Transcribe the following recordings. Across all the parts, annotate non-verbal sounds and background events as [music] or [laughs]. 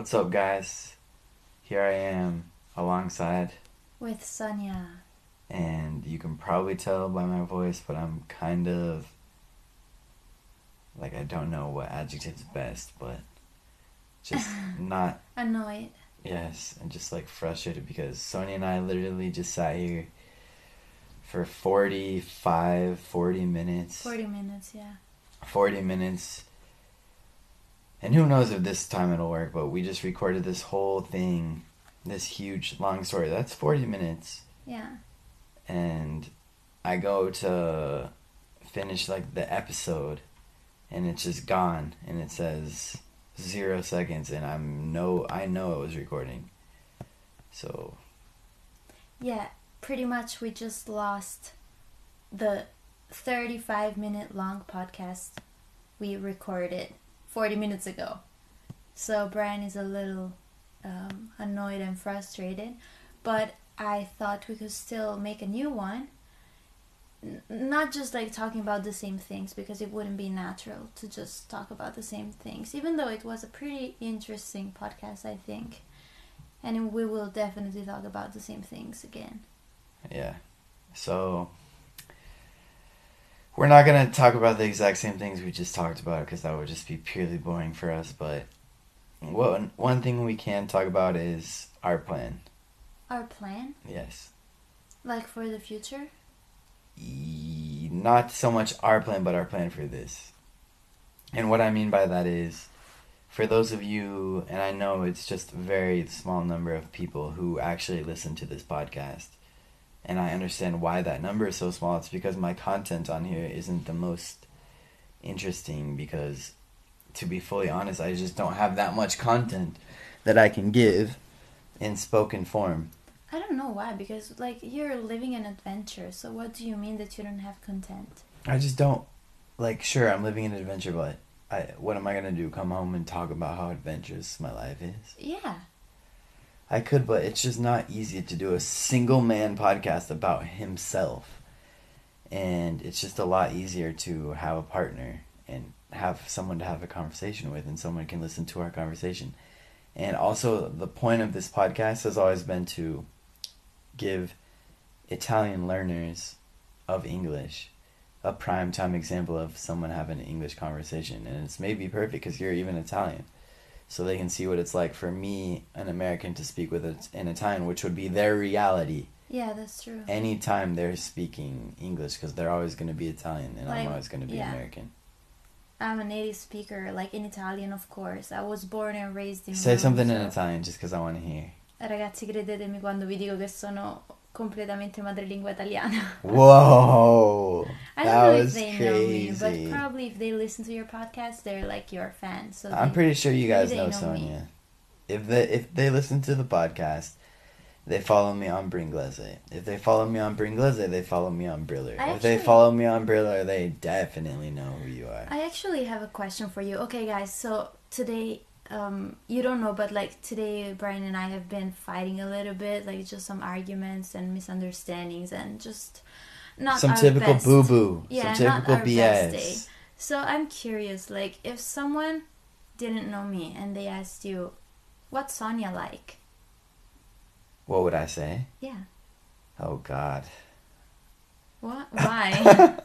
What's up, guys? Here I am alongside, With Sonia. and you can probably tell by my voice, but I'm kind of like I don't know what adjective's best, but just [laughs] not Annoyed. yes, and just like frustrated because Sonia and I literally just sat here for 45, 40 minutes. 40 minutes, yeah. 40 minutes. And who knows if this time it'll work, but we just recorded this whole thing, this huge long story. That's 40 minutes. Yeah. And I go to finish like the episode and it's just gone and it says 0 seconds and I'm no I know it was recording. So, Yeah, pretty much we just lost the 35 minute long podcast we recorded 40 minutes ago. So Brian is a little um, annoyed and frustrated, but I thought we could still make a new one. Not just like talking about the same things because it wouldn't be natural to just talk about the same things, even though it was a pretty interesting podcast, I think. And we will definitely talk about the same things again. yeah. So we're not going to talk about the exact same things we just talked about because that would just be purely boring for us, but one one thing we can talk about is our plan. Our plan, Yes. like for the future? E- not so much our plan, but our plan for this. And what I mean by that is, for those of you, and I know it's just a very small number of people who actually listen to this podcast, and I understand why that number is so small. It's because my content on here isn't the most interesting, because to be fully honest, I just don't have that much content that I can give in spoken form. I don't know why, because like you're living an adventure. So what do you mean that you don't have content? I just don't like. Sure, I'm living an adventure, but I what am I gonna do? Come home and talk about how adventurous my life is? Yeah, I could, but it's just not easy to do a single man podcast about himself, and it's just a lot easier to have a partner and have someone to have a conversation with, and someone can listen to our conversation. And also, the point of this podcast has always been to give Italian learners of English a prime time example of someone having an English conversation. And it's maybe perfect because you're even Italian. So they can see what it's like for me, an American, to speak with it- an Italian, which would be their reality yeah, that's true. anytime they're speaking English because they're always going to be Italian and I'm always going to be yeah. American. I'm a native speaker, like in Italian, of course. I was born and raised in Say Rome, something in Italian just because I want to hear. Ragazzi, credetemi quando vi dico che sono completamente madrelingua italiana. [laughs] Whoa! I that don't know if they crazy. know me, but probably if they listen to your podcast, they're like your fans. So I'm they- pretty sure you guys know, know. Sonia. If they if they listen to the podcast, they follow me on Bringlese. If they follow me on Bringlese, they follow me on Briller. I if they follow me on Briller, they definitely know who you are. I actually have a question for you. Okay, guys, so today, um, you don't know, but like today, Brian and I have been fighting a little bit, like just some arguments and misunderstandings, and just not Some typical best. boo boo. Yeah, Some typical our best day. BS. So I'm curious, like if someone didn't know me and they asked you, "What's Sonia like?" What would I say? Yeah, Oh God. what? Why?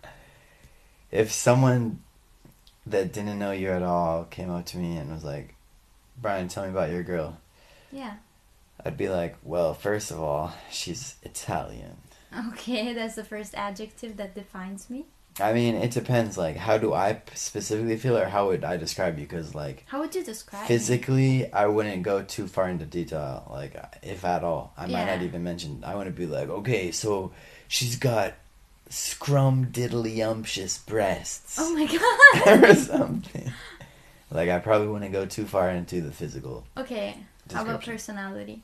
[laughs] if someone that didn't know you at all came up to me and was like, Brian, tell me about your girl, yeah. I'd be like, well, first of all, she's Italian. Okay, that's the first adjective that defines me. I mean, it depends. Like, how do I specifically feel, or how would I describe you? Because, like, How would you describe me? physically, I wouldn't go too far into detail, like, if at all. I might not even mention. I wouldn't be like, okay, so she's got scrum diddly umptious breasts. Oh my [laughs] god. or something. Like I probably wouldn't go too far into the physical Okay, how about personality?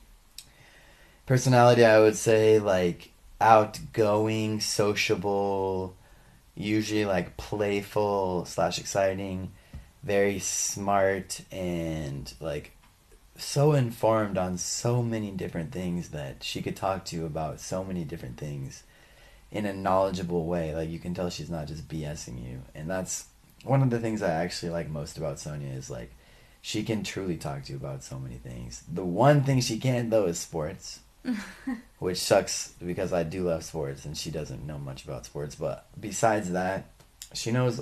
Personality, I would say like outgoing, sociable, usually like playful slash exciting, very smart and like so informed on so many different things that she could talk to you about so many different things in a knowledgeable way. Like you can tell she's not just BSing you. And that's one of the things I actually like most about Sonia is like she can truly talk to you about so many things. The one thing she can't though is sports, [laughs] which sucks because I do love sports and she doesn't know much about sports. But besides that, she knows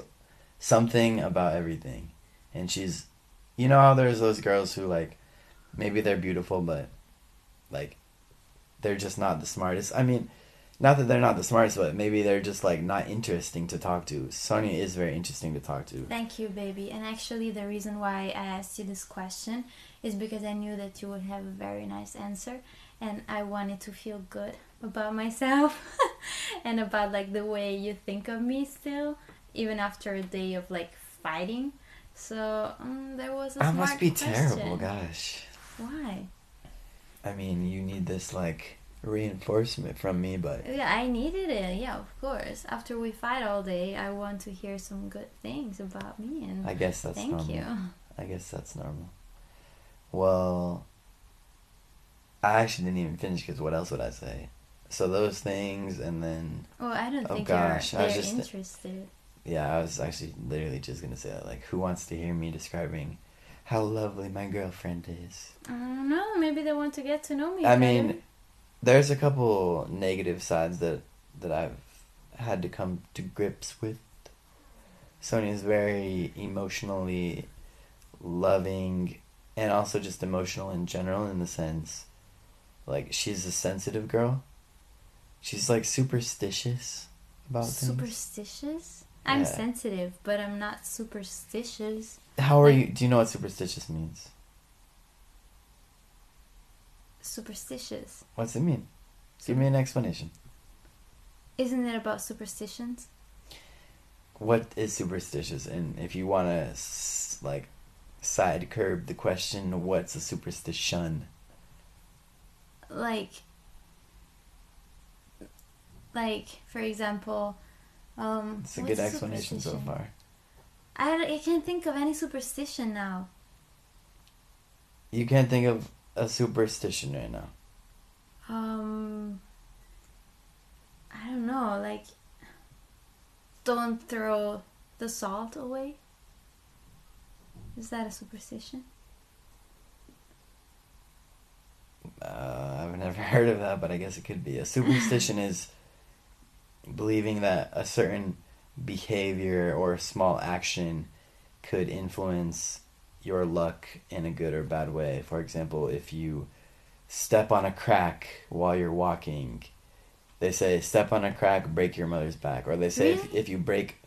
something about everything, and she's, you know how there's those girls who like, maybe they're beautiful but, like, they're just not the smartest. I mean. Not that they're not the smartest, but maybe they're just like not interesting to talk to. Sonia is very interesting to talk to. Thank you, baby. And actually, the reason why I asked you this question is because I knew that you would have a very nice answer, and I wanted to feel good about myself [laughs] and about like the way you think of me still, even after a day of like fighting. So um, there was a I must be question. terrible, gosh. Why? I mean, you need this like reinforcement from me, but Yeah, I needed it. Yeah, of course. After we fight all day, I want to hear some good things about me, and I guess that's thank normal. you. I guess that's normal. Well, I actually didn't even finish because what else would I say? So those things, and then Well, I don't Oh, think gosh, I was just- interested. yeah, I was actually literally just gonna say that. Like, who wants to hear me describing how lovely my girlfriend is? I don't know. Maybe they want to get to know me. I better. mean, there's a couple negative sides that that I've had to come to grips with. Sonia's very emotionally loving and also just emotional in general in the sense like she's a sensitive girl. She's like superstitious about things. superstitious. I'm Yeah. sensitive, but I'm not superstitious. How are like- you do you know what superstitious means? Superstitious. What's it mean? Give me an explanation. Isn't it about superstitions? What is superstitious? And if you want to like side curb the question, what's a superstition? Like, like for example, um, It's a good explanation so far. I, I can't think of any superstition now. You can't think of a superstition right now. Um, I don't know. Like, don't throw the salt away. Is that a superstition? Uh, I've never [laughs] heard of that, but I guess it could be. A superstition is believing that a certain behavior or small action could influence your luck in a good or bad way. For example, if you step on a crack while you're walking, they say step on a crack, break your mother's back. Or they say if, Really? if you break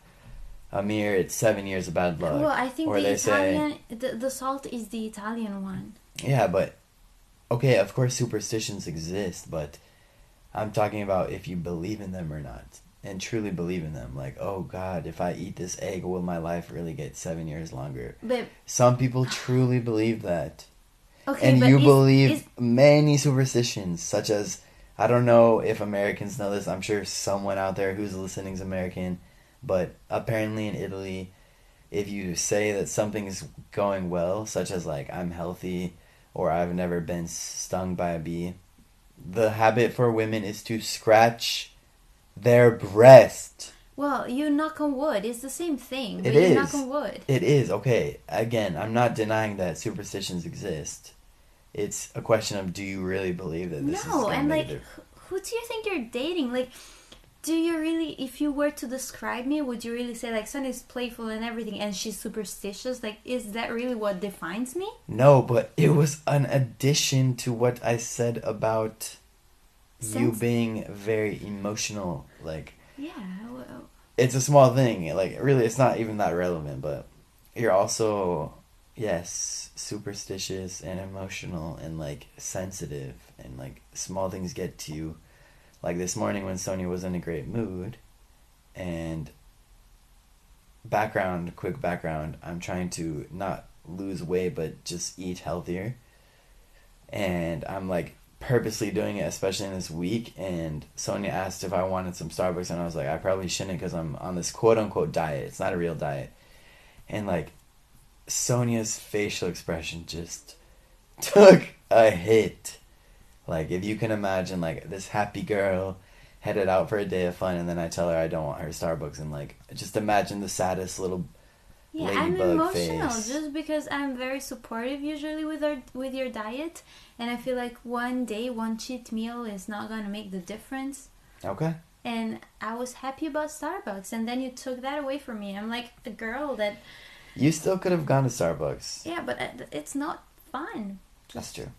a mirror, it's seven years of bad luck. well, I think or the they say- Italian, the, the salt is the Italian one. Yeah, but okay, of course superstitions exist, but I'm talking about if you believe in them or not and truly believe in them. Like, oh god, if I eat this egg, will my life really get 7 years longer? But Some people truly believe that. okay, and you is- believe is- many superstitions such as I don't know if Americans know this. I'm sure someone out there who's listening is American, but apparently in Italy, if you say that something's going well, such as like I'm healthy or I've never been stung by a bee, the habit for women is to scratch their breast. well, you knock on wood. It's the same thing. It but you is. knock on wood. It is okay. Again, I'm not denying that superstitions exist. It's a question of do you really believe that this is No, and like, who do you think you're dating? Like, do you really, if you were to describe me, would you really say like Sunny's playful and everything, and she's superstitious? Like, is that really what defines me? No, but it was an addition to what I said about you being very emotional. Like Yeah. Well, it's a small thing. Like really, it's not even that relevant. But you're also yes superstitious and emotional and like sensitive and like small things get to you. Like this morning when Sonia was in a great mood, and background, quick background. I'm trying to not lose weight, but just eat healthier. And I'm like purposely doing it, especially in this week. And Sonia asked if I wanted some Starbucks, and I was like, I probably shouldn't because I'm on this quote unquote diet. It's not a real diet. And like, Sonia's facial expression just [laughs] took a hit. Like, if you can imagine, like, this happy girl headed out for a day of fun, and then I tell her I don't want her Starbucks, and like, just imagine the saddest little Yeah, I'm emotional face. just because I'm very supportive usually with our with your diet, and I feel like one day one cheat meal is not gonna make the difference. Okay. And I was happy about Starbucks, and then you took that away from me. I'm like the girl that You still could have gone to Starbucks. yeah, but uh, it's not fun That's true.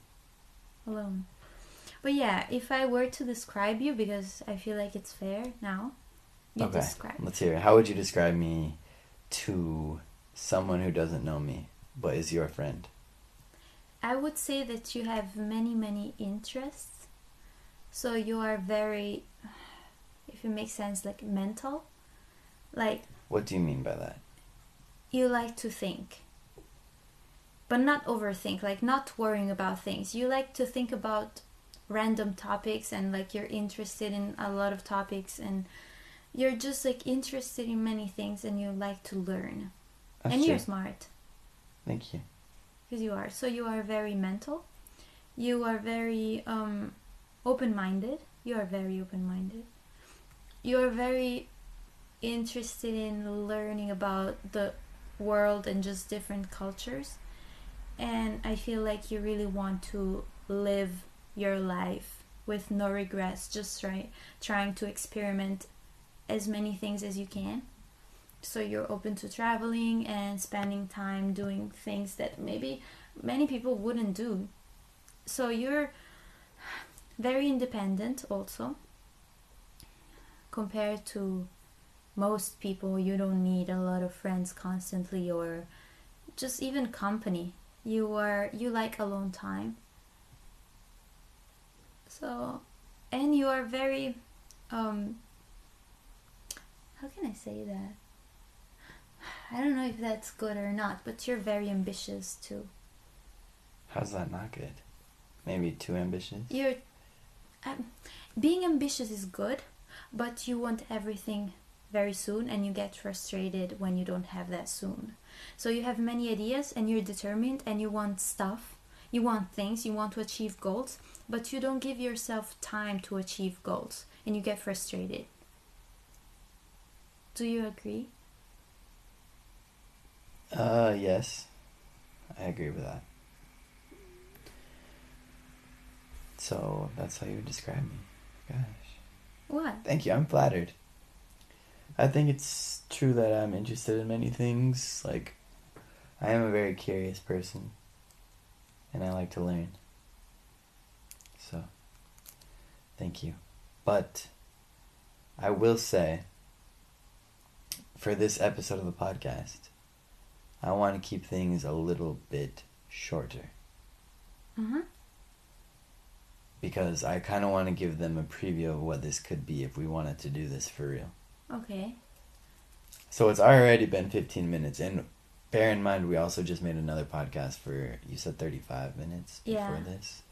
alone. But yeah, if I were to describe you, because I feel like it's fair now, you okay. describe. Let's hear it. How would you describe me to someone who doesn't know me but is your friend? I would say that you have many, many interests. So you are very, if it makes sense, like mental. Like What do you mean by that? you like to think, but not overthink, like not worrying about things. You like to think about random topics and like you're interested in a lot of topics and you're just like interested in many things and you like to learn. That's and true. you're smart. Thank you. because you are so you are very mental you are very um, open-minded you are very open-minded you are very interested in learning about the world and just different cultures and i feel like you really want to live your life with no regrets just try, trying to experiment as many things as you can. So you're open to traveling and spending time doing things that maybe many people wouldn't do. So you're very independent also compared to most people. You don't need a lot of friends constantly or just even company. You are you like alone time. So and you are very um how can i say that I don't know if that's good or not, but you're very ambitious too. How's that not good? Maybe too ambitious? You're um, being ambitious is good, but you want everything very soon and you get frustrated when you don't have that soon. So you have many ideas and you're determined and you want stuff. You want things, you want to achieve goals, but you don't give yourself time to achieve goals and you get frustrated. Do you agree? Uh, yes. I agree with that. So that's how you would describe me. Gosh. What? Thank you. I'm flattered. I think it's true that I'm interested in many things. Like, I am a very curious person, and I like to learn. So, thank you. But, I will say, for this episode of the podcast, I want to keep things a little bit shorter Uh-huh. because I kind of want to give them a preview of what this could be if we wanted to do this for real. Okay. So it's already been 15 minutes, and bear in mind we also just made another podcast for you said 35 minutes before Yeah. this.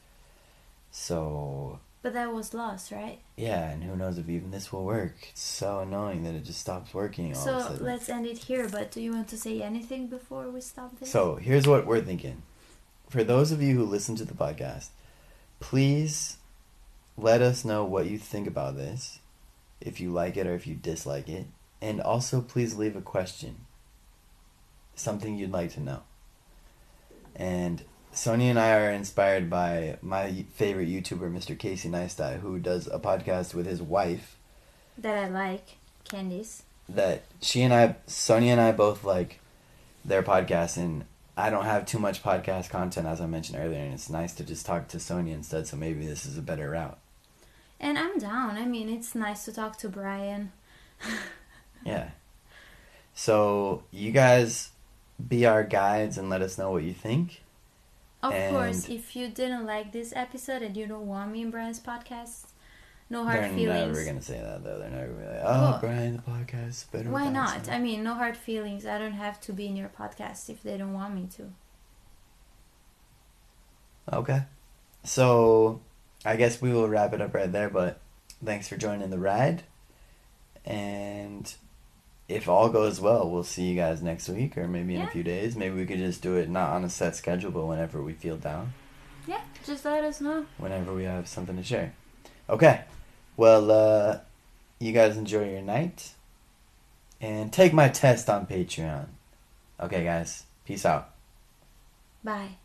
So But that was lost, right? yeah, and who knows if even this will work? It's so annoying that it just stops working all of a So let's end it here. But do you want to say anything before we stop this? So here's what we're thinking. For those of you who listen to the podcast, please let us know what you think about this, if you like it or if you dislike it, and also please leave a question, something you'd like to know. And Sonia and I are inspired by my favorite YouTuber, Mr. Casey Neistat, who does a podcast with his wife that I like, Candice. that she and I, Sonia and I both like their podcast, and I don't have too much podcast content as I mentioned earlier, and it's nice to just talk to Sonia instead. So maybe this is a better route. And I'm down. I mean, it's nice to talk to Brian. [laughs] Yeah. So you guys be our guides and let us know what you think. Of And- course, if you didn't like this episode and you don't want me in Brian's podcast, no hard feelings. They're never gonna say that though. They're never gonna be like, "Oh, Well, Brian, the podcast better." Why not? Sonia." I mean, no hard feelings. I don't have to be in your podcast if they don't want me to. Okay. So I guess we will wrap it up right there, but thanks for joining the ride. And if all goes well, we'll see you guys next week or maybe in a few days. Maybe we could just do it not on a set schedule, but whenever we feel down, Yeah, just let us know. whenever we have something to share. Okay. Well, uh, you guys enjoy your night. And take my test on Patreon. Okay, guys. Peace out. Bye.